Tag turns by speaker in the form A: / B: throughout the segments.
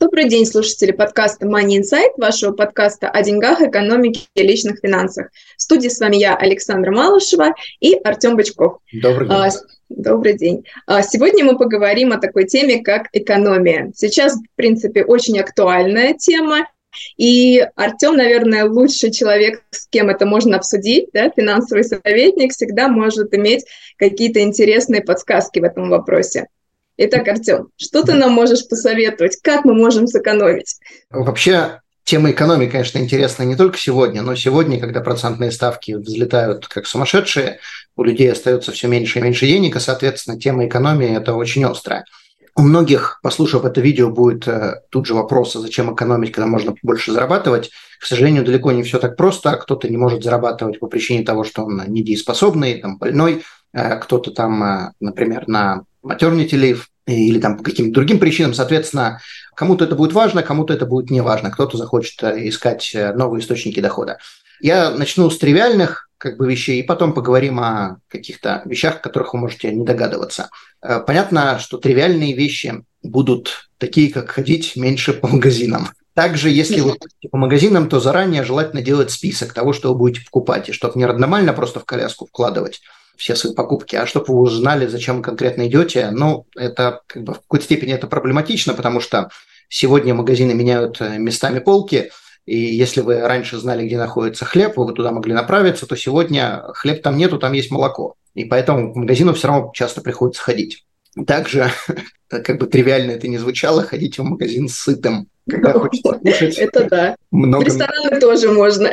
A: Добрый день, слушатели подкаста Money Insight, вашего подкаста о деньгах, экономике и личных финансах. В студии с вами я, Александра Малышева и Артем Бычков.
B: Добрый день. А,
A: добрый день. А, сегодня мы поговорим о такой теме, как экономия. Сейчас, в принципе, очень актуальная тема, и Артем, наверное, лучший человек, с кем это можно обсудить, да, финансовый советник всегда может иметь какие-то интересные подсказки в этом вопросе. Итак, Артем, что ты нам можешь посоветовать? Как мы можем сэкономить?
B: Вообще, тема экономии, конечно, интересна не только сегодня, но сегодня, когда процентные ставки взлетают как сумасшедшие, у людей остается все меньше и меньше денег, и, соответственно, тема экономии – это очень острая. У многих, послушав это видео, будет э, тут же вопрос, а зачем экономить, когда можно больше зарабатывать. К сожалению, далеко не все так просто. Кто-то не может зарабатывать по причине того, что он недееспособный, там, больной, э, кто-то там, э, например, на maternity leave или там по каким-то другим причинам. Соответственно, кому-то это будет важно, кому-то это будет не важно. Кто-то захочет э, искать э, новые источники дохода. Я начну с тривиальных как бы вещей, и потом поговорим о каких-то вещах, о которых вы можете не догадываться. Э, понятно, что тривиальные вещи будут такие, как ходить меньше по магазинам. Также, если вы ходите по магазинам, то заранее желательно делать список того, что вы будете покупать, и чтобы не рандомально просто в коляску вкладывать, все свои покупки, а чтобы вы узнали, зачем вы конкретно идете, ну, это как бы в какой-то степени это проблематично, потому что сегодня магазины меняют э, местами полки, и если вы раньше знали, где находится хлеб, вы туда могли направиться, то сегодня хлеб там нету, там есть молоко. И поэтому к магазину все равно часто приходится ходить. Также, как бы тривиально это не звучало, ходите в магазин сытым, когда хочется кушать.
A: Это да. Много... В рестораны тоже можно.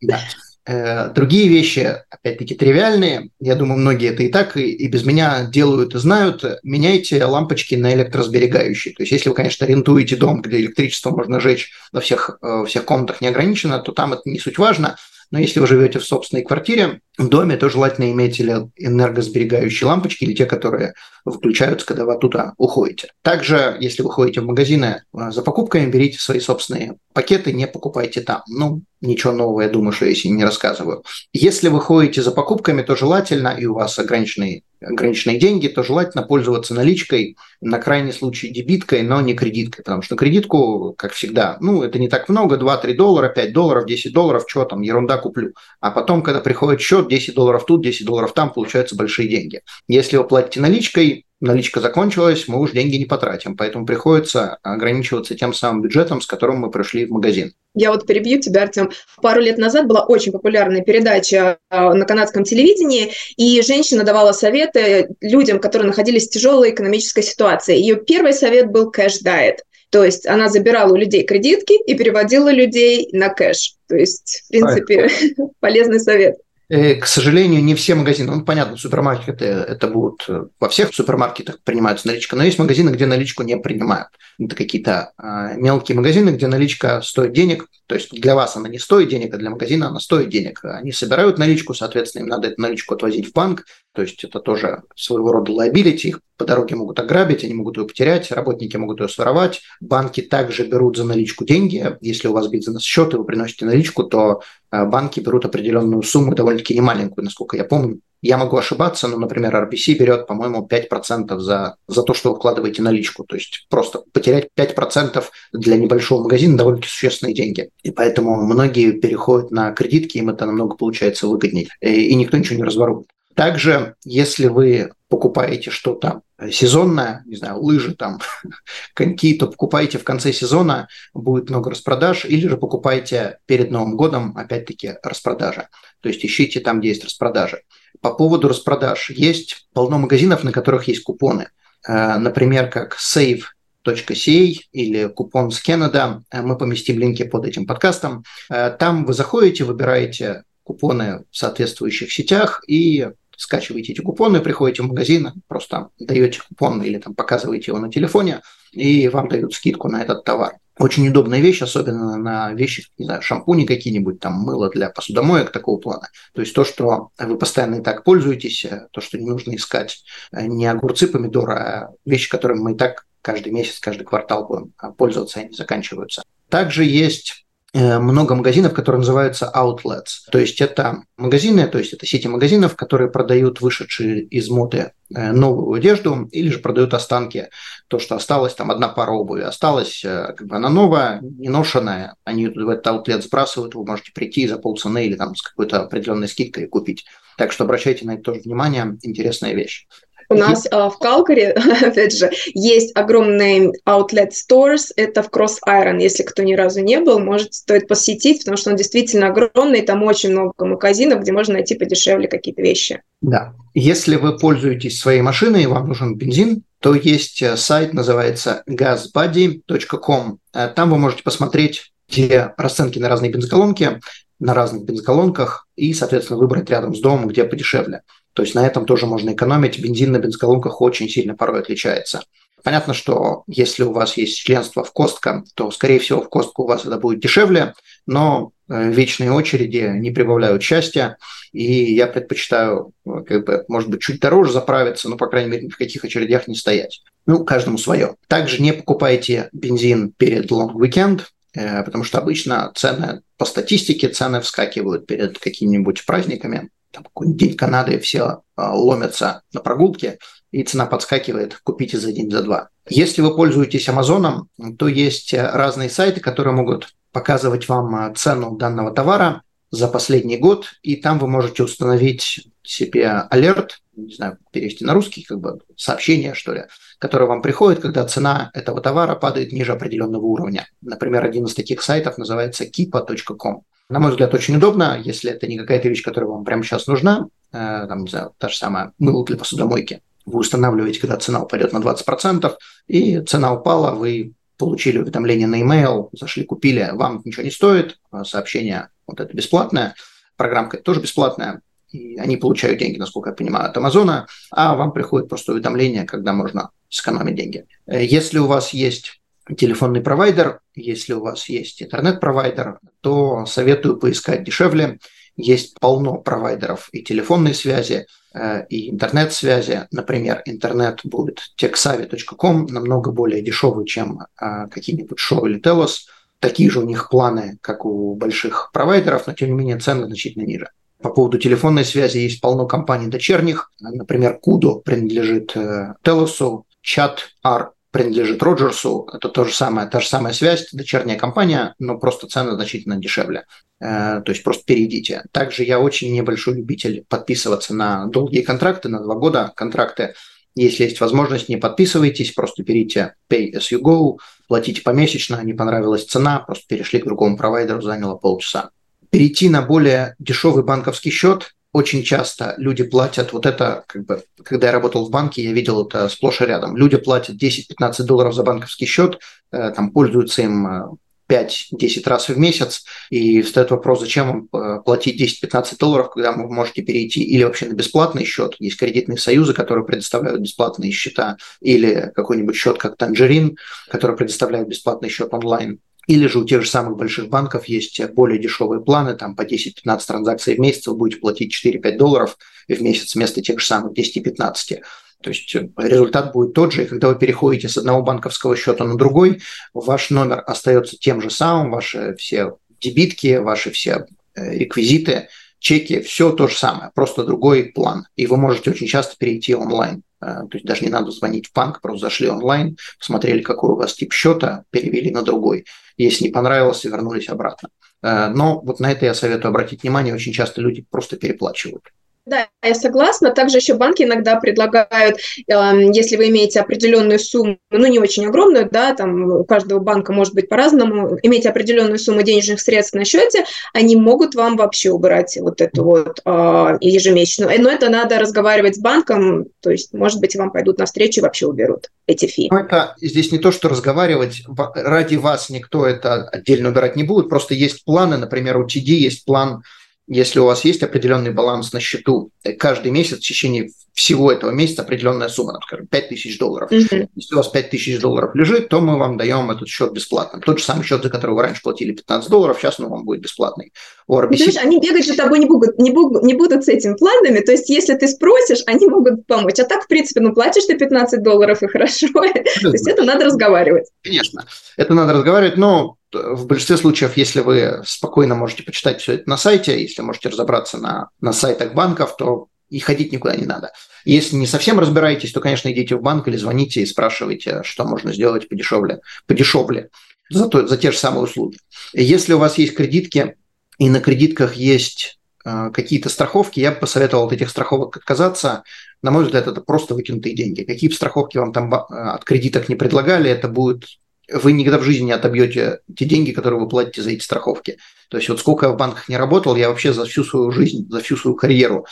B: Да. Э, другие вещи, опять-таки, тривиальные. Я думаю, многие это и так, и, и без меня делают и знают. Меняйте лампочки на электросберегающие. То есть, если вы, конечно, арендуете дом, где электричество можно жечь во всех, во э, всех комнатах неограниченно, то там это не суть важно. Но если вы живете в собственной квартире, в доме, то желательно иметь или энергосберегающие лампочки, или те, которые выключаются, когда вы оттуда уходите. Также, если вы ходите в магазины э, за покупками, берите свои собственные пакеты, не покупайте там. Ну, ничего нового, я думаю, что если не рассказываю. Если вы ходите за покупками, то желательно, и у вас ограниченные, ограниченные деньги, то желательно пользоваться наличкой, на крайний случай дебиткой, но не кредиткой, потому что кредитку, как всегда, ну, это не так много, 2-3 доллара, 5 долларов, 10 долларов, что там, ерунда куплю. А потом, когда приходит счет, 10 долларов тут, 10 долларов там, получаются большие деньги. Если вы платите наличкой, наличка закончилась, мы уже деньги не потратим, поэтому приходится ограничиваться тем самым бюджетом, с которым мы пришли в магазин.
A: Я вот перебью тебя, Артем. Пару лет назад была очень популярная передача а, на канадском телевидении, и женщина давала советы людям, которые находились в тяжелой экономической ситуации. Ее первый совет был кэш-дайет. То есть она забирала у людей кредитки и переводила людей на кэш. То есть, в принципе, полезный совет.
B: Э, к сожалению, не все магазины, ну, понятно, супермаркеты это будут, э, во всех супермаркетах принимается наличка, но есть магазины, где наличку не принимают. Это какие-то а, мелкие магазины, где наличка стоит денег, то есть для вас она не стоит денег, а для магазина она стоит денег. Они собирают наличку, соответственно, им надо эту наличку отвозить в банк, то есть это тоже своего рода liability, их по дороге могут ограбить, они могут ее потерять, работники могут ее своровать. Банки также берут за наличку деньги. Если у вас бизнес-счет и вы приносите наличку, то э, банки берут определенную сумму, довольно-таки немаленькую, насколько я помню. Я могу ошибаться, но, например, RBC берет, по-моему, 5% за, за то, что вы вкладываете наличку. То есть просто потерять 5% для небольшого магазина довольно-таки существенные деньги. И поэтому многие переходят на кредитки, им это намного получается выгоднее. И, и никто ничего не разворует. Также, если вы покупаете что-то сезонное, не знаю, лыжи там, коньки, то покупаете в конце сезона, будет много распродаж, или же покупайте перед Новым годом, опять-таки, распродажа. То есть ищите там, где есть распродажи. По поводу распродаж. Есть полно магазинов, на которых есть купоны. Э, например, как Save .ca или купон с Canada. Э, мы поместим линки под этим подкастом. Э, там вы заходите, выбираете купоны в соответствующих сетях и скачиваете эти купоны, приходите в магазин, просто даете купон или там показываете его на телефоне, и вам дают скидку на этот товар. Очень удобная вещь, особенно на вещи, не знаю, шампуни какие-нибудь, там мыло для посудомоек такого плана. То есть то, что вы постоянно и так пользуетесь, э, то, что не нужно искать э, не огурцы, помидоры, а вещи, которыми мы и так каждый месяц, каждый квартал будем а, пользоваться, они заканчиваются. Также есть много магазинов, которые называются outlets. То есть это магазины, то есть это сети магазинов, которые продают вышедшие из моды э, новую одежду или же продают останки. То, что осталось, там одна пара обуви осталась, э, как бы она новая, не ношенная, они в этот аутлет сбрасывают, вы можете прийти за полцены или там с какой-то определенной скидкой купить. Так что обращайте на это тоже внимание, интересная вещь.
A: У нас а, в Калгари, опять же, есть огромный outlet stores, это в Cross Iron. Если кто ни разу не был, может, стоит посетить, потому что он действительно огромный, там очень много магазинов, где можно найти подешевле какие-то вещи.
B: Да. Если вы пользуетесь своей машиной и вам нужен бензин, то есть э, сайт, называется gasbuddy.com. Э, там вы можете посмотреть те расценки на разные бензоколонки, на разных бензоколонках и, соответственно, выбрать рядом с домом, где подешевле. То есть на этом тоже можно экономить. Бензин на бензоколонках очень сильно порой отличается. Понятно, что если у вас есть членство в Костка, то, скорее всего, в Костку у вас это будет дешевле, но э, вечные очереди не прибавляют счастья, и я предпочитаю, э, как бы, может быть, чуть дороже заправиться, но, по крайней мере, в каких очередях не стоять. Ну, каждому свое. Также не покупайте бензин перед weekend, э, потому что обычно цены, по статистике, цены вскакивают перед какими-нибудь праздниками, там какой-нибудь Канады, все а, ломятся на прогулке, и цена подскакивает, купите за день, за два. Если вы пользуетесь Амазоном, то есть э, разные сайты, которые могут показывать вам а, цену данного товара за последний год, и там вы можете установить себе алерт, не знаю, перевести на русский, как бы сообщение, что ли, которое вам приходит, когда цена этого товара падает ниже определенного уровня. Например, один из таких сайтов называется kipa.com. На мой взгляд, очень удобно, если это не какая-то вещь, которая вам прямо сейчас нужна, э, там, не знаю, та же самая мыло для посудомойки. Вы устанавливаете, когда цена упадет на 20%, и цена упала, вы получили уведомление на e-mail, зашли, купили, вам ничего не стоит, а сообщение вот это бесплатное, программка тоже бесплатная, и они получают деньги, насколько я понимаю, от Амазона, а вам приходит просто уведомление, когда можно сэкономить деньги. Э, если у вас есть телефонный провайдер, если у вас есть интернет-провайдер, то советую поискать дешевле. Есть полно провайдеров и телефонной связи, э, и интернет-связи. Например, интернет будет texavi.com, намного более дешевый, чем э, какие-нибудь Show или Telos. Такие же у них планы, как у больших провайдеров, но тем не менее цены значительно ниже. По поводу телефонной связи есть полно компаний дочерних. Например, Kudo принадлежит Telos, Chat.R принадлежит Роджерсу, это то же самое, та же самая связь, дочерняя компания, но просто цены значительно дешевле. Э, то есть просто перейдите. Также я очень небольшой любитель подписываться на долгие контракты, на два года контракты. Если есть возможность, не подписывайтесь, просто берите Pay as you go, платите помесячно, не понравилась цена, просто перешли к другому провайдеру, заняло полчаса. Перейти на более дешевый банковский счет очень часто люди платят, вот это, как бы, когда я работал в банке, я видел это сплошь и рядом. Люди платят 10-15 долларов за банковский счет, э, там пользуются им 5-10 э, раз в месяц, и встает вопрос, зачем вам э, платить 10-15 долларов, когда вы можете перейти или вообще на бесплатный счет, есть кредитные союзы, которые предоставляют бесплатные счета, или какой-нибудь счет, как Tangerine, который предоставляет бесплатный счет онлайн. Или же у тех же самых больших банков есть более дешевые планы, там по 10-15 транзакций в месяц вы будете платить 4-5 долларов в месяц вместо тех же самых 10-15. То есть э, результат будет тот же, и когда вы переходите с одного банковского счета на другой, ваш номер остается тем же самым, ваши все дебитки, ваши все э, реквизиты, чеки, все то же самое, просто другой план. И вы можете очень часто перейти онлайн. Э, то есть даже не надо звонить в банк, просто зашли онлайн, посмотрели, какой у вас тип счета, перевели на другой. Если не понравилось, вернулись обратно. Э, но вот на это я советую обратить внимание. Очень часто люди просто переплачивают.
A: Да, я согласна. Также еще банки иногда предлагают, эм, если вы имеете определенную сумму, ну не очень огромную, да, там у каждого банка может быть по-разному, иметь определенную сумму денежных средств на счете, они могут вам вообще убрать вот эту вот э, ежемесячную. Но это надо разговаривать с банком, то есть, может быть, вам пойдут навстречу и вообще уберут эти фи.
B: Ну, это здесь не то, что разговаривать, ради вас никто это отдельно убирать не будет, просто есть планы, например, у TD есть план Если у вас есть определенный баланс на счету, э, каждый месяц в течение всего этого месяца определенная сумма, там, скажем, 5 тысяч долларов. Mm-hmm. Если у вас 5 тысяч долларов лежит, то мы вам даем этот счет бесплатно. Тот же самый счет, за который вы раньше платили 15 долларов, сейчас он вам будет бесплатный.
A: У RBC... Знаешь, они бегать же тобой не будут, не, будут, не будут с этими планами, то есть если ты спросишь, они могут помочь. А так, в принципе, ну платишь ты 15 долларов и хорошо. то есть это надо разговаривать.
B: Конечно, это надо разговаривать, но в большинстве случаев, если вы спокойно можете почитать все это на сайте, если можете разобраться на, на сайтах банков, то и ходить никуда не надо. Если не совсем разбираетесь, то, конечно, идите в банк или звоните и спрашивайте, что можно сделать подешевле, подешевле за, то, за те же самые услуги. Если у вас есть кредитки, и на кредитках есть э, какие-то страховки, я бы посоветовал от этих страховок отказаться. На мой взгляд, это просто выкинутые деньги. Какие бы страховки вам там э, от кредиток не предлагали, это будет вы никогда в жизни не отобьете те деньги, которые вы платите за эти страховки. То есть вот сколько я в банках не работал, я вообще за всю свою жизнь, за всю свою карьеру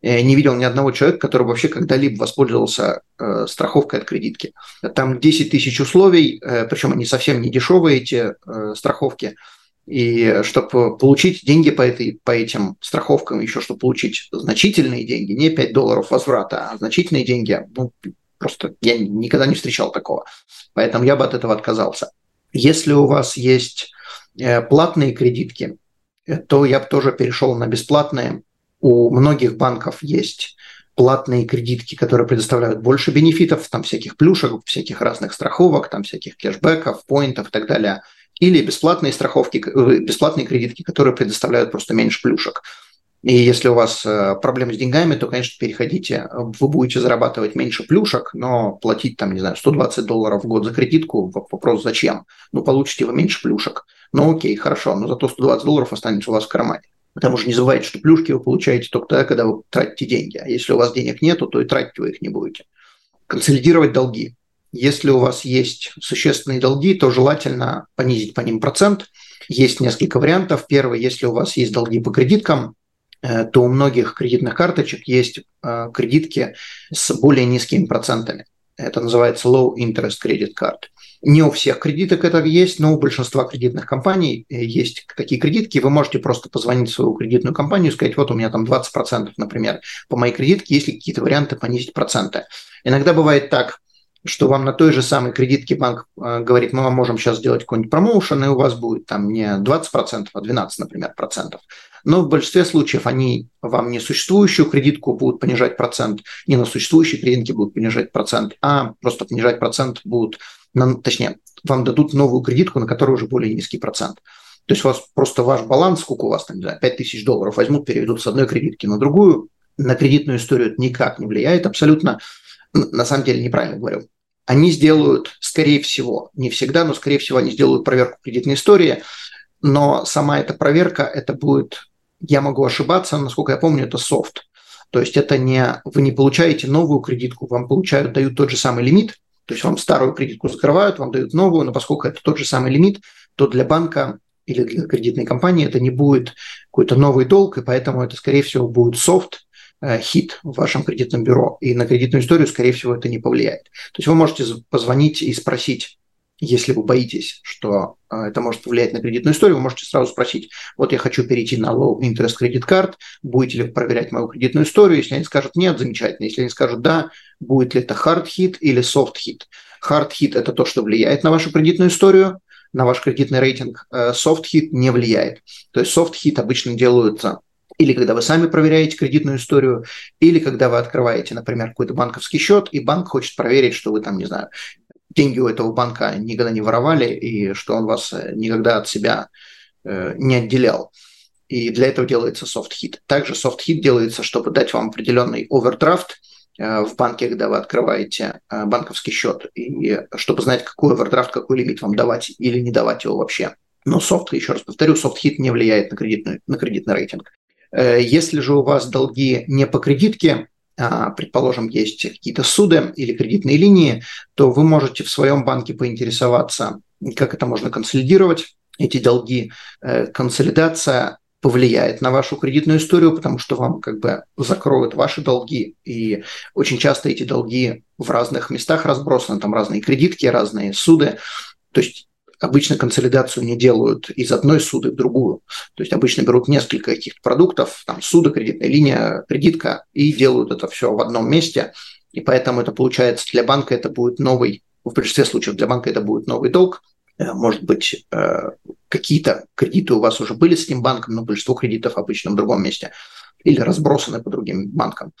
B: э, не видел ни одного человека, который вообще когда-либо воспользовался э, страховкой от кредитки. Там 10 тысяч условий, э, причем они совсем не дешевые, эти э, страховки. И чтобы получить деньги по, этой, по этим страховкам, еще чтобы получить значительные деньги, не 5 долларов возврата, а значительные деньги, ну, просто я никогда не встречал такого. Поэтому я бы от этого отказался. Если у вас есть э, платные кредитки, э, то я бы тоже перешел на бесплатные. У многих банков есть платные кредитки, которые предоставляют больше бенефитов, там всяких плюшек, всяких разных страховок, там всяких кэшбэков, поинтов и так далее. Или бесплатные страховки, э, бесплатные кредитки, которые предоставляют просто меньше плюшек. И если у вас э, проблемы с деньгами, то, конечно, переходите. Вы будете зарабатывать меньше плюшек, но платить, там, не знаю, 120 долларов в год за кредитку, вопрос зачем? Ну, получите вы меньше плюшек. Ну, окей, хорошо, но зато 120 долларов останется у вас в кармане. Потому что не забывайте, что плюшки вы получаете только тогда, когда вы тратите деньги. А если у вас денег нету, то и тратить вы их не будете. Консолидировать долги. Если у вас есть существенные долги, то желательно понизить по ним процент. Есть несколько вариантов. Первый, если у вас есть долги по кредиткам, то у многих кредитных карточек есть э, кредитки с более низкими процентами. Это называется low interest credit card. Не у всех кредиток это есть, но у большинства кредитных компаний э, есть такие кредитки. Вы можете просто позвонить в свою кредитную компанию и сказать, вот у меня там 20%, например, по моей кредитке, есть ли какие-то варианты понизить проценты. Иногда бывает так, что вам на той же самой кредитке банк говорит, мы вам можем сейчас сделать какой-нибудь промоушен, и у вас будет там не 20%, а 12, например, процентов но в большинстве случаев они вам не существующую кредитку будут понижать процент, не на существующие кредитки будут понижать процент, а просто понижать процент будут, на, точнее, вам дадут новую кредитку, на которой уже более низкий процент. То есть у вас просто ваш баланс, сколько у вас там, не знаю, 5 тысяч долларов возьмут, переведут с одной кредитки на другую, на кредитную историю это никак не влияет, абсолютно, на самом деле неправильно говорю. Они сделают, скорее всего, не всегда, но скорее всего они сделают проверку кредитной истории, но сама эта проверка, это будет я могу ошибаться, насколько я помню, это софт. То есть это не вы не получаете новую кредитку, вам получают, дают тот же самый лимит, то есть вам старую кредитку закрывают, вам дают новую, но поскольку это тот же самый лимит, то для банка или для кредитной компании это не будет какой-то новый долг, и поэтому это, скорее всего, будет софт, э, хит в вашем кредитном бюро. И на кредитную историю, скорее всего, это не повлияет. То есть вы можете позвонить и спросить, если вы боитесь, что а, это может повлиять на кредитную историю, вы можете сразу спросить, вот я хочу перейти на low interest credit card, будете ли проверять мою кредитную историю? Если они скажут нет, замечательно. Если они скажут да, будет ли это hard hit или soft hit? Hard hit – это то, что влияет на вашу кредитную историю, на ваш кредитный рейтинг. Э, soft hit не влияет. То есть soft hit обычно делаются или когда вы сами проверяете кредитную историю, или когда вы открываете, например, какой-то банковский счет, и банк хочет проверить, что вы там, не знаю, деньги у этого банка никогда не воровали и что он вас э, никогда от себя э, не отделял. И для этого делается soft hit. Также soft hit делается, чтобы дать вам определенный овердрафт э, в банке, когда вы открываете банковский счет, и чтобы знать, какой овердрафт, какой лимит вам давать или не давать его вообще. Но софт, еще раз повторю, soft hit не влияет на, кредитный, на кредитный рейтинг. Если же у вас долги не по кредитке, предположим, есть какие-то суды или кредитные линии, то вы можете в своем банке поинтересоваться, как это можно консолидировать, эти долги. Э, консолидация повлияет на вашу кредитную историю, потому что вам как бы закроют ваши долги. И очень часто эти долги в разных местах разбросаны, там разные кредитки, разные суды. То есть обычно консолидацию не делают из одной суды в другую. То есть обычно берут несколько каких-то продуктов, там суда, кредитная линия, кредитка, и делают это все в одном месте. И поэтому это получается для банка это будет новый, в большинстве случаев для банка это будет новый долг. Э, может быть, э, какие-то кредиты у вас уже были с этим банком, но большинство кредитов обычно в другом месте или разбросаны по другим банкам.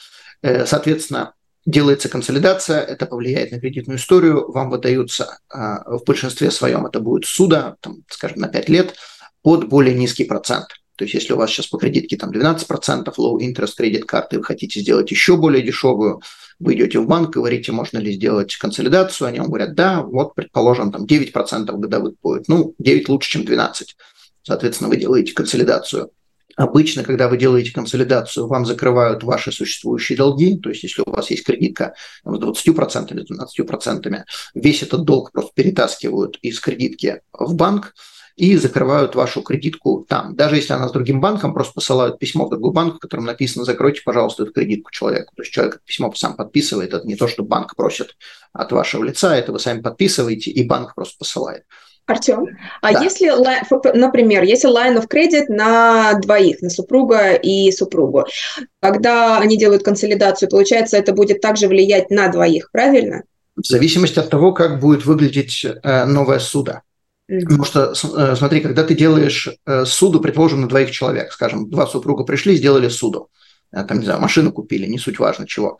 B: Э, соответственно, делается консолидация, это повлияет на кредитную историю, вам выдаются а, в большинстве своем, это будет суда, там, скажем, на 5 лет, под более низкий процент. То есть если у вас сейчас по кредитке там 12% low interest кредит карты, вы хотите сделать еще более дешевую, вы идете в банк, говорите, можно ли сделать консолидацию, они вам говорят, да, вот, предположим, там 9% годовых будет, ну, 9 лучше, чем 12. Соответственно, вы делаете консолидацию Обычно, когда вы делаете консолидацию, вам закрывают ваши существующие долги, то есть если у вас есть кредитка с 20% или 12%, весь этот долг просто перетаскивают из кредитки в банк и закрывают вашу кредитку там. Даже если она с другим банком, просто посылают письмо в другой банк, в котором написано «закройте, пожалуйста, эту кредитку человеку». То есть человек письмо сам подписывает, это не то, что банк просит от вашего лица, это вы сами подписываете, и банк просто посылает.
A: Артем, а да. если, например, если line of credit на двоих, на супруга и супругу, когда они делают консолидацию, получается, это будет также влиять на двоих, правильно?
B: В зависимости от того, как будет выглядеть э, новое суда. Mm-hmm. Потому что, э, смотри, когда ты делаешь э, суду, предположим, на двоих человек, скажем, два супруга пришли, сделали суду, там, не знаю, машину купили, не суть важно чего.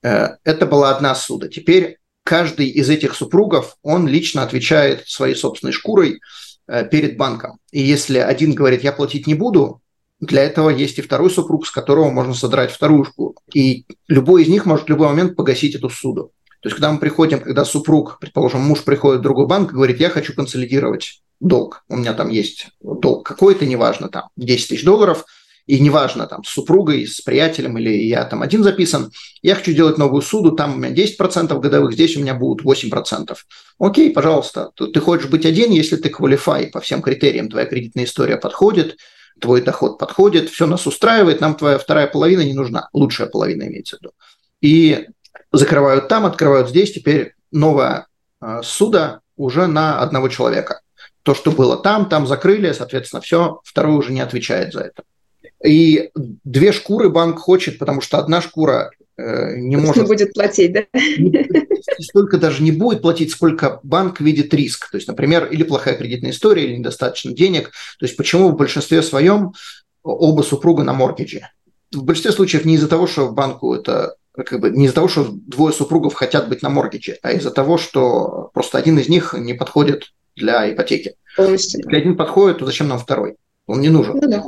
B: Это была одна суда. Теперь каждый из этих супругов, он лично отвечает своей собственной шкурой э, перед банком. И если один говорит, я платить не буду, для этого есть и второй супруг, с которого можно содрать вторую шкуру. И любой из них может в любой момент погасить эту суду. То есть, когда мы приходим, когда супруг, предположим, муж приходит в другой банк и говорит, я хочу консолидировать долг, у меня там есть долг какой-то, неважно, там 10 тысяч долларов – и неважно, там, с супругой, с приятелем или я там один записан, я хочу делать новую суду, там у меня 10% годовых, здесь у меня будут 8%. Окей, пожалуйста, ты хочешь быть один, если ты квалифай по всем критериям, твоя кредитная история подходит, твой доход подходит, все нас устраивает, нам твоя вторая половина не нужна, лучшая половина имеется в виду. И закрывают там, открывают здесь, теперь новая э, суда уже на одного человека. То, что было там, там закрыли, соответственно, все, второй уже не отвечает за это. И две шкуры банк хочет, потому что одна шкура э, не может... Не
A: будет платить, да?
B: Столько даже не будет платить, сколько банк видит риск. То есть, например, или плохая кредитная история, или недостаточно денег. То есть, почему в большинстве своем оба супруга на моргидже? В большинстве случаев не из-за того, что в банку это как бы не из-за того, что двое супругов хотят быть на моргидже, а из-за того, что просто один из них не подходит для ипотеки. Полностью. Если один подходит, то зачем нам второй? Он не нужен. Ну, да.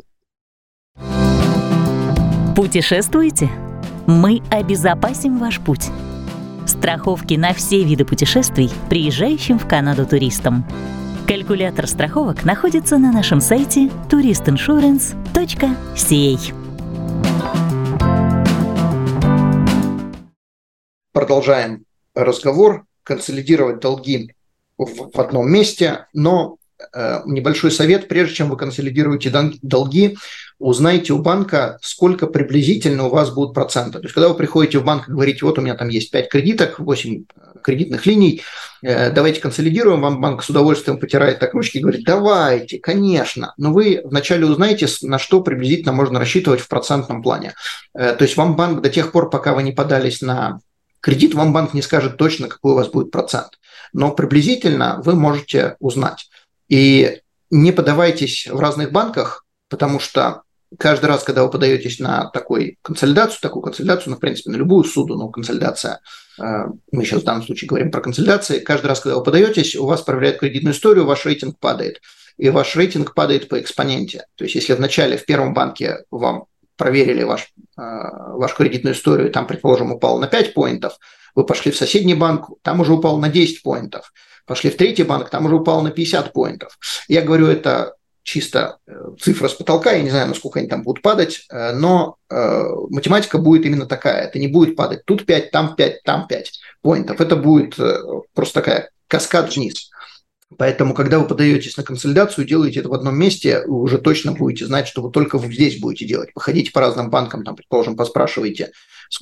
C: Путешествуете? Мы обезопасим ваш путь. Страховки на все виды путешествий приезжающим в Канаду туристам. Калькулятор страховок находится на нашем сайте touristinsurance.ca.
B: Продолжаем разговор. Консолидировать долги в, одном месте, но небольшой совет, прежде чем вы консолидируете долги, узнайте у банка, сколько приблизительно у вас будут проценты. То есть, когда вы приходите в банк и говорите, вот у меня там есть 5 кредиток, 8 э, кредитных линий, э, давайте консолидируем, вам банк с удовольствием потирает так ручки и говорит, давайте, конечно. Но вы вначале узнаете, на что приблизительно можно рассчитывать в процентном плане. Э, то есть, вам банк до тех пор, пока вы не подались на кредит, вам банк не скажет точно, какой у вас будет процент. Но приблизительно вы можете узнать. И не подавайтесь в разных банках, потому что каждый раз, когда вы подаетесь на такую консолидацию, такую консолидацию, ну, в принципе, на любую суду, но консолидация, э, мы сейчас в данном случае говорим про консолидации, каждый раз, когда вы подаетесь, у вас проверяют кредитную историю, ваш рейтинг падает. И ваш рейтинг падает по экспоненте. То есть, если вначале в первом банке вам проверили ваш, э, вашу кредитную историю, там, предположим, упал на 5 поинтов, вы пошли в соседний банк, там уже упал на 10 поинтов. Пошли в третий банк, там уже упал на 50 поинтов. Я говорю это чисто э, цифра с потолка, я не знаю, насколько они там будут падать, э, но э, математика будет именно такая. Это не будет падать тут 5, там 5, там 5 поинтов. Это будет просто такая каскад вниз. Поэтому, когда вы подаетесь на консолидацию, делаете это в одном месте, вы уже точно будете знать, что вы только здесь будете делать. Походите по разным банкам, там, предположим, поспрашивайте,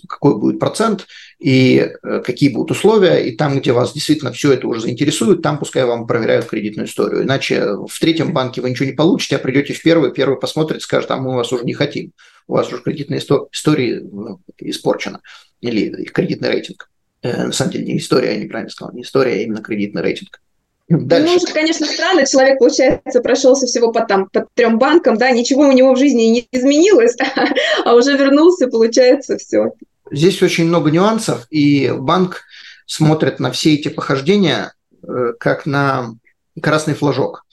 B: какой будет процент и э, какие будут условия, и там, где вас действительно все это уже заинтересует, там пускай вам проверяют кредитную историю. Иначе в третьем банке вы ничего не получите, а придете в первый, первый посмотрит, скажет, а мы вас уже не хотим, у вас уже кредитная история ну, испорчена, или кредитный рейтинг. Э, на самом деле не история, я неправильно сказал, не история, а именно кредитный рейтинг.
A: Дальше. Ну, уже, конечно, странно, человек, получается, прошелся всего по, там, по трем банкам, да, ничего у него в жизни не изменилось, а уже вернулся, получается, все.
B: Здесь очень много нюансов, и банк смотрит на все эти похождения э, как на красный флажок.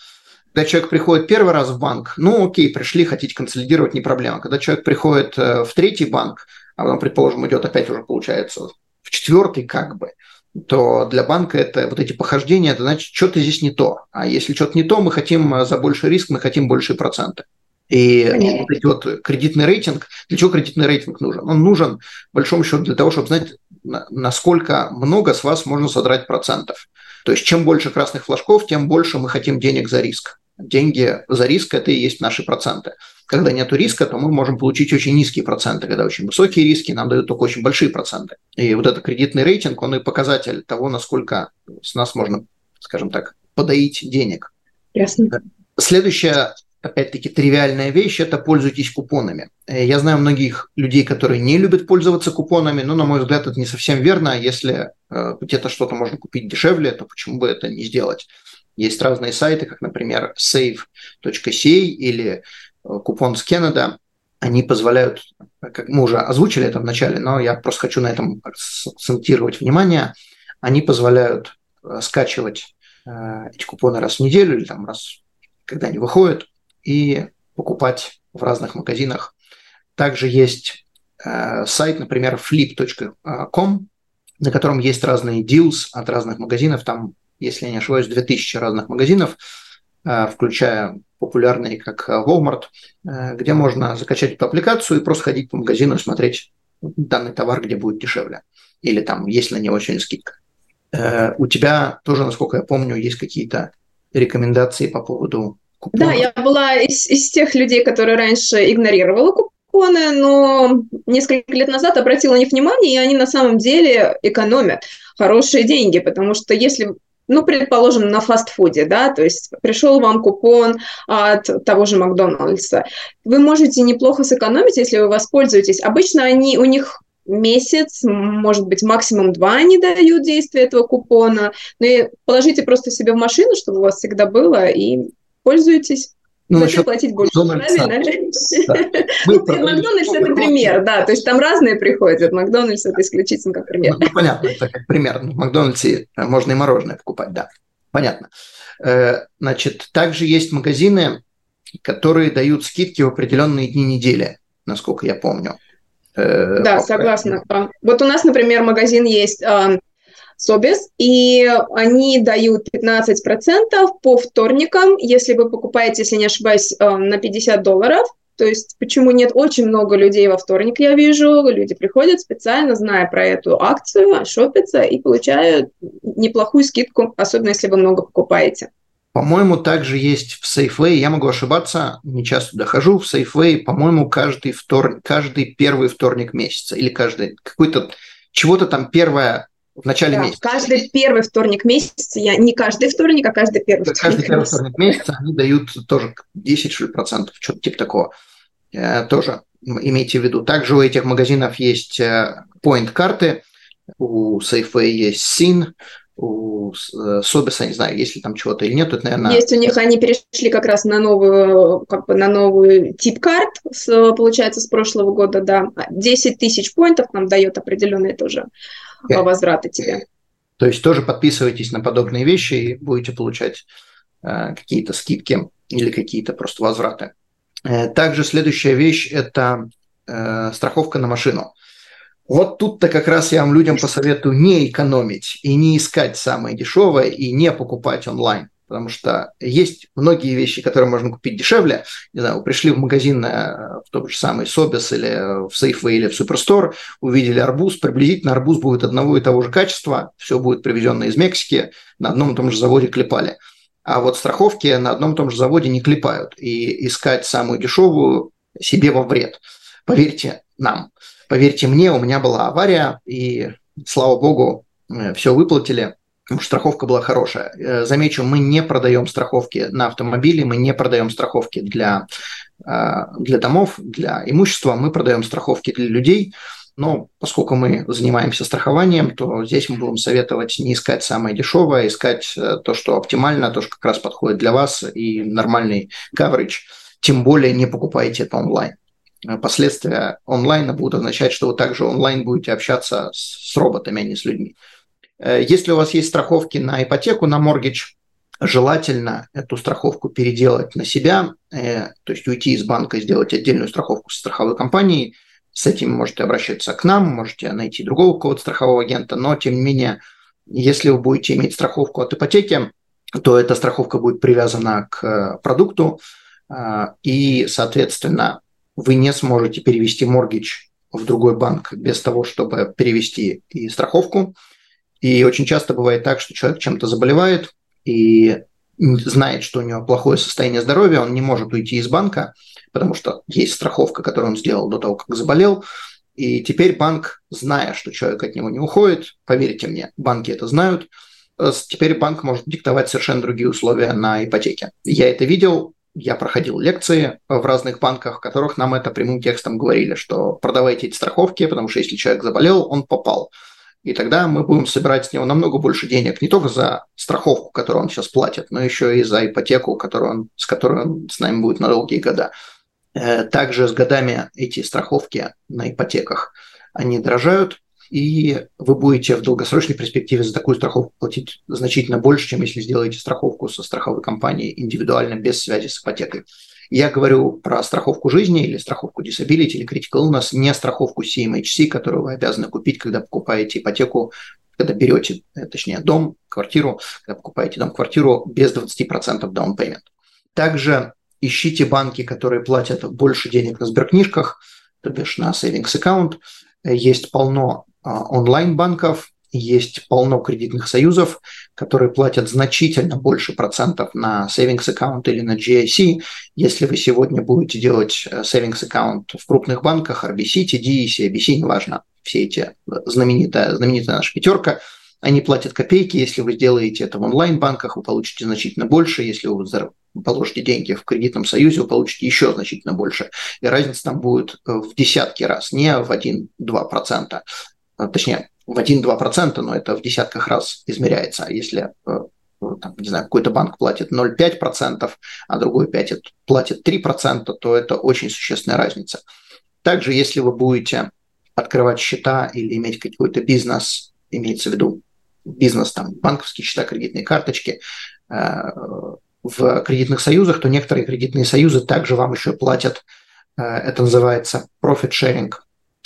B: Когда человек приходит первый раз в банк, ну окей, пришли, хотите консолидировать, не проблема. Когда человек приходит э, в третий банк, а потом, предположим, идет опять уже, получается, в четвертый как бы, то для банка это вот эти похождения, это значит, что-то здесь не то. А если что-то не то, мы хотим э, за больший риск, мы хотим большие проценты. И Понятно. вот кредитный рейтинг, для чего кредитный рейтинг нужен? Он нужен, в большом счету, для того, чтобы знать, насколько много с вас можно содрать процентов. То есть чем больше красных флажков, тем больше мы хотим денег за риск. Деньги за риск – это и есть наши проценты. Когда нет риска, то мы можем получить очень низкие проценты. Когда очень высокие риски, нам дают только очень большие проценты. И вот этот кредитный рейтинг, он и показатель того, насколько с нас можно, скажем так, подоить денег.
A: Ясно.
B: Следующая опять-таки, тривиальная вещь – это пользуйтесь купонами. Я знаю многих людей, которые не любят пользоваться купонами, но, на мой взгляд, это не совсем верно. Если э, где-то что-то можно купить дешевле, то почему бы это не сделать? Есть разные сайты, как, например, save.ca или купон с Canada, они позволяют, как мы уже озвучили это в начале, но я просто хочу на этом акцентировать внимание, они позволяют э, скачивать э, эти купоны раз в неделю или там раз, когда они выходят, и покупать в разных магазинах. Также есть э, сайт, например, flip.com, на котором есть разные deals от разных магазинов. Там, если я не ошибаюсь, 2000 разных магазинов, включая популярные, как э, Walmart, э, где можно закачать эту аппликацию и просто ходить по магазину и смотреть данный товар, где будет дешевле. Или там, есть на него очень скидка. Э, у тебя тоже, насколько я помню, есть какие-то рекомендации по поводу купонов?
A: Да, я была из, из тех людей, которые раньше игнорировала купоны, но несколько лет назад обратила на них внимание, и они на самом деле экономят хорошие деньги, потому что если ну, предположим, на фастфуде, да, то есть пришел вам купон от того же Макдональдса, вы можете неплохо сэкономить, если вы воспользуетесь. Обычно они, у них месяц, может быть, максимум два они дают действие этого купона. Ну и положите просто себе в машину, чтобы у вас всегда было, и пользуйтесь. Ну, Зачем платить больше? Макдональдс, Макдональдс это пример, да, то есть там разные приходят. Макдональдс это исключительно как пример.
B: Ну, понятно, это как пример. В Макдональдсе э, можно и мороженое покупать, да. Понятно. Э, значит, также есть магазины, которые дают скидки в определенные дни недели, насколько я помню.
A: Э, да, согласна. Вот у нас, например, магазин есть Собес, и они дают 15% по вторникам, если вы покупаете, если не ошибаюсь, э, на 50 долларов. То есть почему нет очень много людей во вторник, я вижу, люди приходят специально, зная про эту акцию, шопятся и получают неплохую скидку, особенно если вы много покупаете.
B: По-моему, также есть в Safeway, я могу ошибаться, не часто дохожу, в Safeway, по-моему, каждый, втор... каждый первый вторник месяца или каждый какой-то чего-то там первое в начале да, месяца.
A: Каждый первый вторник месяца, я не каждый вторник, а каждый первый
B: вторник Каждый первый вторник месяца они дают тоже 10 что ли, процентов, что-то типа такого. Э, тоже имейте в виду. Также у этих магазинов есть э, point-карты, у Safeway есть SIN, у Собиса, не знаю, есть ли там чего-то или нет, это, наверное...
A: Есть у них, они перешли как раз на новую, как бы на новый тип карт, с, получается, с прошлого года, да. 10 тысяч поинтов нам дает определенные тоже. Возврата тебе.
B: То есть тоже подписывайтесь на подобные вещи и будете получать э, какие-то скидки или какие-то просто возвраты. Э, также следующая вещь – это э, страховка на машину. Вот тут-то как раз я вам людям посоветую не экономить и не искать самое дешевое и не покупать онлайн. Потому что есть многие вещи, которые можно купить дешевле. Не знаю, пришли в магазин э, в тот же самый Собес или в Safeway или в Суперстор, увидели арбуз, приблизительно арбуз будет одного и того же качества, все будет привезено из Мексики, на одном и том же заводе клепали. А вот страховки на одном и том же заводе не клепают. И искать самую дешевую себе во вред. Поверьте нам. Поверьте мне, у меня была авария, и, слава богу, э, все выплатили. Страховка была хорошая. Э, замечу, мы не продаем страховки на автомобили, мы не продаем страховки для, э, для домов, для имущества, мы продаем страховки для людей. Но поскольку мы занимаемся страхованием, то здесь мы будем советовать не искать самое дешевое, а искать э, то, что оптимально, то, что как раз подходит для вас и нормальный coverage. Тем более не покупайте это онлайн. Последствия онлайна будут означать, что вы также онлайн будете общаться с роботами, а не с людьми. Э, если у вас есть страховки на ипотеку, на моргидж, желательно эту страховку переделать на себя, э, то есть уйти из банка и сделать отдельную страховку с страховой компанией. С этим можете обращаться к нам, можете найти другого какого-то страхового агента, но тем не менее, если вы будете иметь страховку от ипотеки, то эта страховка будет привязана к э, продукту, и, соответственно, вы не сможете перевести моргидж в другой банк без того, чтобы перевести и страховку. И очень часто бывает так, что человек чем-то заболевает и знает, что у него плохое состояние здоровья, он не может уйти из банка, потому что есть страховка, которую он сделал до того, как заболел. И теперь банк, зная, что человек от него не уходит, поверьте мне, банки это знают, э, теперь банк может диктовать совершенно другие условия на ипотеке. Я это видел, я проходил лекции в разных банках, в которых нам это прямым текстом говорили, что продавайте эти страховки, потому что если человек заболел, он попал. И тогда мы будем собирать с него намного больше денег, не только за страховку, которую он сейчас платит, но еще и за ипотеку, которую он, с которой он с нами будет на долгие года. Э, также с годами эти страховки на ипотеках, они дорожают, и вы будете в долгосрочной перспективе за такую страховку платить значительно больше, чем если сделаете страховку со страховой компанией индивидуально, без связи с ипотекой. Я говорю про страховку жизни или страховку disability или critical illness, не страховку CMHC, которую вы обязаны купить, когда покупаете ипотеку, когда берете, э, точнее, дом, квартиру, когда покупаете дом-квартиру без 20% down payment. Также ищите банки, которые платят больше денег на сберкнижках, то бишь на savings account. Есть полно а, онлайн-банков, есть полно кредитных союзов, которые платят значительно больше процентов на savings аккаунт или на GIC. Если вы сегодня будете делать э, savings аккаунт в крупных банках, RBC, TD, CIBC, неважно, все эти э, знаменитая, знаменитая наша пятерка, они платят копейки. Если вы сделаете это в онлайн-банках, вы получите значительно больше. Если вы положите деньги в кредитном союзе, вы получите еще значительно больше. И разница там будет э, в десятки раз, не в 1-2%. Точнее, в 1-2%, но это в десятках раз измеряется. А если э, там, не знаю, какой-то банк платит 0,5%, а другой 5, платит 3%, то это очень существенная разница. Также, если вы будете открывать счета или иметь какой-то бизнес, имеется в виду бизнес, там, банковские счета, кредитные карточки, э, в кредитных союзах, то некоторые кредитные союзы также вам еще платят, э, это называется profit sharing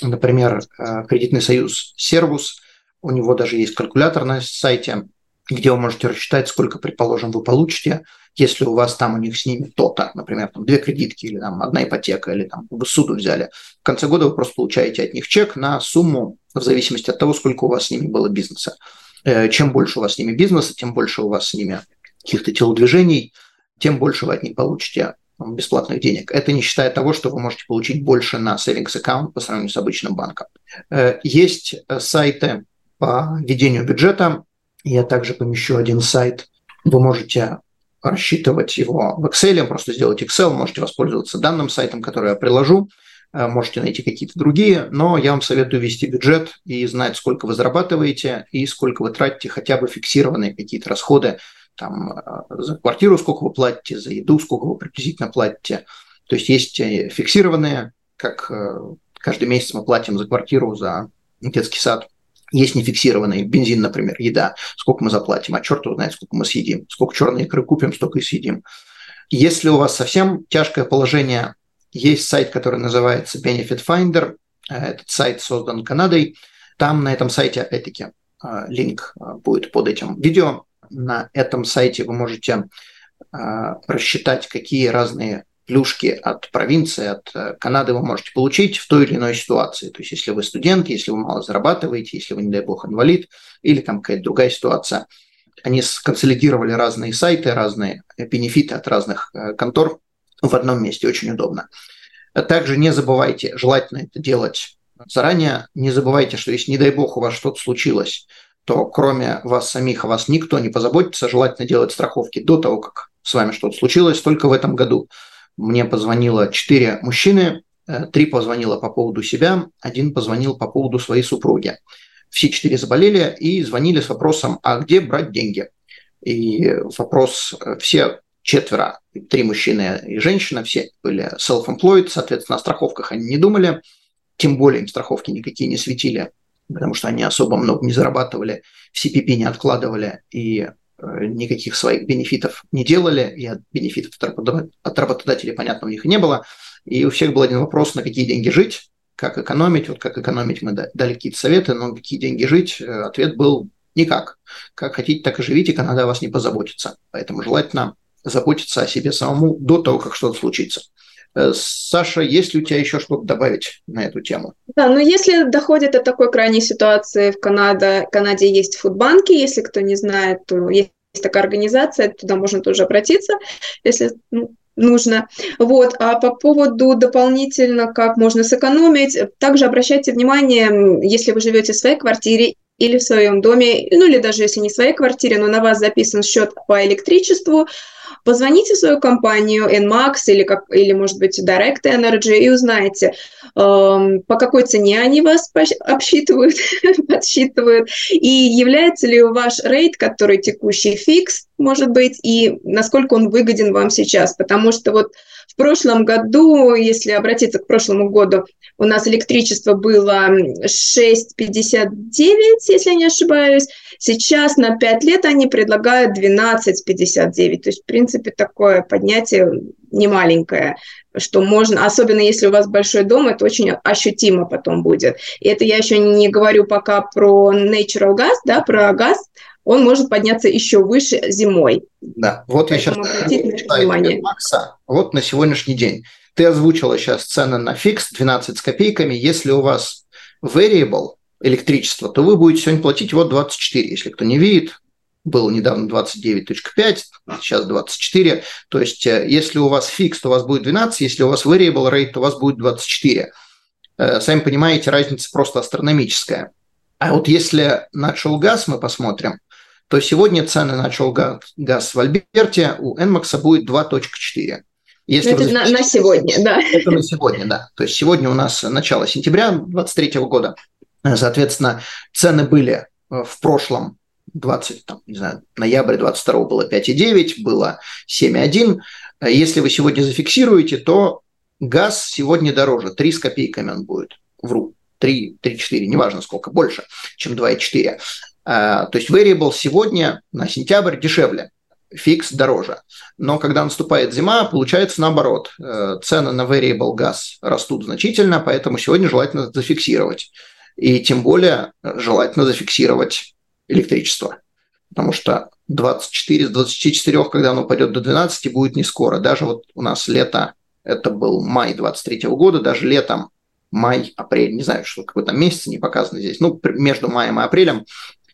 B: Например, э, кредитный союз Сервус, у него даже есть калькулятор на сайте, где вы можете рассчитать, сколько, предположим, вы получите, если у вас там у них с ними то-то, например, там две кредитки или там одна ипотека, или там вы суду взяли. В конце года вы просто получаете от них чек на сумму в зависимости от того, сколько у вас с ними было бизнеса. Э, чем больше у вас с ними бизнеса, тем больше у вас с ними каких-то телодвижений, тем больше вы от них получите бесплатных денег. Это не считая того, что вы можете получить больше на savings аккаунт по сравнению с обычным банком. Э, есть э, сайты по ведению бюджета. Я также помещу один сайт. Вы можете рассчитывать его в Excel, просто сделать Excel, можете воспользоваться данным сайтом, который я приложу, э, можете найти какие-то другие, но я вам советую вести бюджет и знать, сколько вы зарабатываете и сколько вы тратите хотя бы фиксированные какие-то расходы там, э, за квартиру сколько вы платите, за еду сколько вы приблизительно платите. То есть есть э, фиксированные, как э, каждый месяц мы платим за квартиру, за детский сад. Есть нефиксированные, бензин, например, еда, сколько мы заплатим, а черт его знает, сколько мы съедим. Сколько черной икры купим, столько и съедим. Если у вас совсем тяжкое положение, есть сайт, который называется Benefit Finder. Этот сайт создан Канадой. Там на этом сайте, опять-таки, линк будет под этим видео на этом сайте вы можете а, рассчитать, какие разные плюшки от провинции, от э, Канады вы можете получить в той или иной ситуации. То есть, если вы студент, если вы мало зарабатываете, если вы, не дай бог, инвалид, или там какая-то другая ситуация. они сконсолидировали разные сайты, разные бенефиты от разных э, контор в одном месте. Очень удобно. Также не забывайте, желательно это делать заранее. Не забывайте, что если, не дай бог, у вас что-то случилось, то кроме вас самих о вас никто не позаботится. Желательно делать страховки до того, как с вами что-то случилось. Только в этом году мне позвонило четыре мужчины, э, три позвонило по поводу себя, один позвонил по поводу своей супруги. Все четыре заболели и звонили с вопросом, а где брать деньги? И вопрос, э, все четверо, три мужчины и женщина, все были self-employed, соответственно, о страховках они не думали, тем более им страховки никакие не светили, потому что они особо много не зарабатывали, в CPP не откладывали и э, никаких своих бенефитов не делали, и бенефитов от работодателей, понятно, у них не было. И у всех был один вопрос, на какие деньги жить, как экономить. Вот как экономить мы дали какие-то советы, но на какие деньги жить, э, ответ был никак. Как хотите, так и живите, Канада о вас не позаботится. Поэтому желательно заботиться о себе самому до того, как что-то случится. Э, Саша, есть ли у тебя еще что-то добавить на эту тему?
A: Да, но если доходит до такой крайней ситуации в Канаде, Канаде есть фудбанки, если кто не знает, то есть такая организация, туда можно тоже обратиться, если ну, нужно. Вот. А по поводу дополнительно, как можно сэкономить, также обращайте внимание, если вы живете в своей квартире или в своем доме, ну или даже если не в своей квартире, но на вас записан счет по электричеству, Позвоните в свою компанию NMAX или, как, или может быть, Direct Energy и узнайте, эм, по какой цене они вас обсчитывают, подсчитывают, и является ли ваш рейд, который текущий фикс, может быть, и насколько он выгоден вам сейчас. Потому что вот в прошлом году, если обратиться к прошлому году, у нас электричество было 6,59, если я не ошибаюсь. Сейчас на 5 лет они предлагают 12,59. То есть, в принципе, такое поднятие немаленькое, что можно, особенно если у вас большой дом, это очень ощутимо потом будет. И это я еще не говорю пока про natural gas, да, про газ, он может подняться еще выше зимой.
B: Да, вот Поэтому я сейчас внимание. Макса, вот на сегодняшний день. Ты озвучила сейчас цены на фикс 12 с копейками. Если у вас variable электричество, то вы будете сегодня платить вот 24. Если кто не видит, было недавно 29.5, сейчас 24. То есть, э, если у вас фикс, то у вас будет 12, если у вас variable rate, то у вас будет 24. Э, сами понимаете, разница просто астрономическая. А вот если natural gas мы посмотрим, то сегодня цены на gas в Альберте у NMAX будет 2.4.
A: Если это на, на сегодня, да.
B: Это на сегодня, да. То есть сегодня у нас начало сентября 2023 года. Соответственно, цены были э, в прошлом 20, там, не знаю, ноябрь 22 было 5,9, было 7,1. Если вы сегодня зафиксируете, то газ сегодня дороже, 3 с копейками он будет. Вру, 3, 3, 4, неважно сколько, больше, чем 2,4. А, то есть variable сегодня на сентябрь дешевле, фикс дороже. Но когда наступает зима, получается наоборот. Э, цены на variable газ растут значительно, поэтому сегодня желательно зафиксировать. И тем более желательно зафиксировать электричество. Потому что 24 с 24, когда оно пойдет до 12, будет не скоро. Даже вот у нас лето, это был май 23 года, даже летом май, апрель, не знаю, что какой там месяц не показано здесь, ну, между маем и апрелем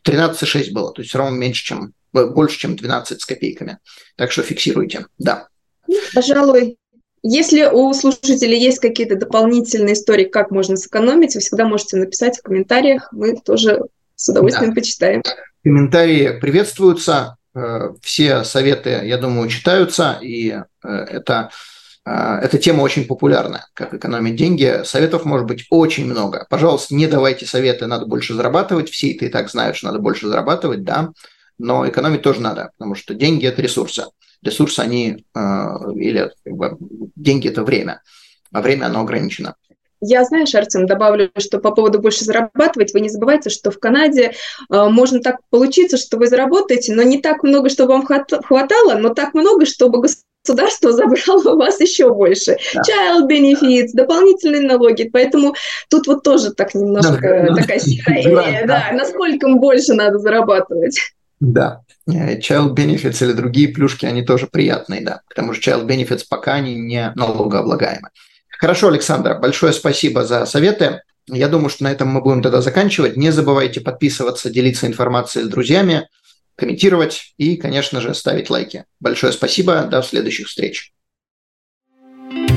B: 13,6 было, то есть равно меньше, чем, больше, чем 12 с копейками. Так что фиксируйте, да.
A: Пожалуй, если у слушателей есть какие-то дополнительные истории, как можно сэкономить, вы всегда можете написать в комментариях, мы тоже с удовольствием да. почитаем.
B: Комментарии приветствуются, э, все советы, я думаю, читаются, и э, это эта тема очень популярна, как экономить деньги. Советов может быть очень много. Пожалуйста, не давайте советы, надо больше зарабатывать. Все это и так знают, что надо больше зарабатывать, да. Но экономить тоже надо, потому что деньги – это ресурсы. Ресурсы, они, а, или деньги – это время, а время, оно ограничено.
A: Я, знаешь, Артем, добавлю, что по поводу больше зарабатывать, вы не забывайте, что в Канаде э, можно так получиться, что вы заработаете, но не так много, чтобы вам хватало, но так много, чтобы государство забрало у вас еще больше. Да. Child benefits, дополнительные налоги. Поэтому тут вот тоже так немножко да, такая серая да. да, насколько больше надо зарабатывать.
B: Да. Э, child benefits или другие плюшки, они тоже приятные, да. Потому что child benefits пока они не налогооблагаемы. Хорошо, Александра, большое спасибо за советы. Я думаю, что на этом мы будем тогда заканчивать. Не забывайте подписываться, делиться информацией с друзьями. Комментировать и, конечно же, ставить лайки. Большое спасибо, до следующих встреч.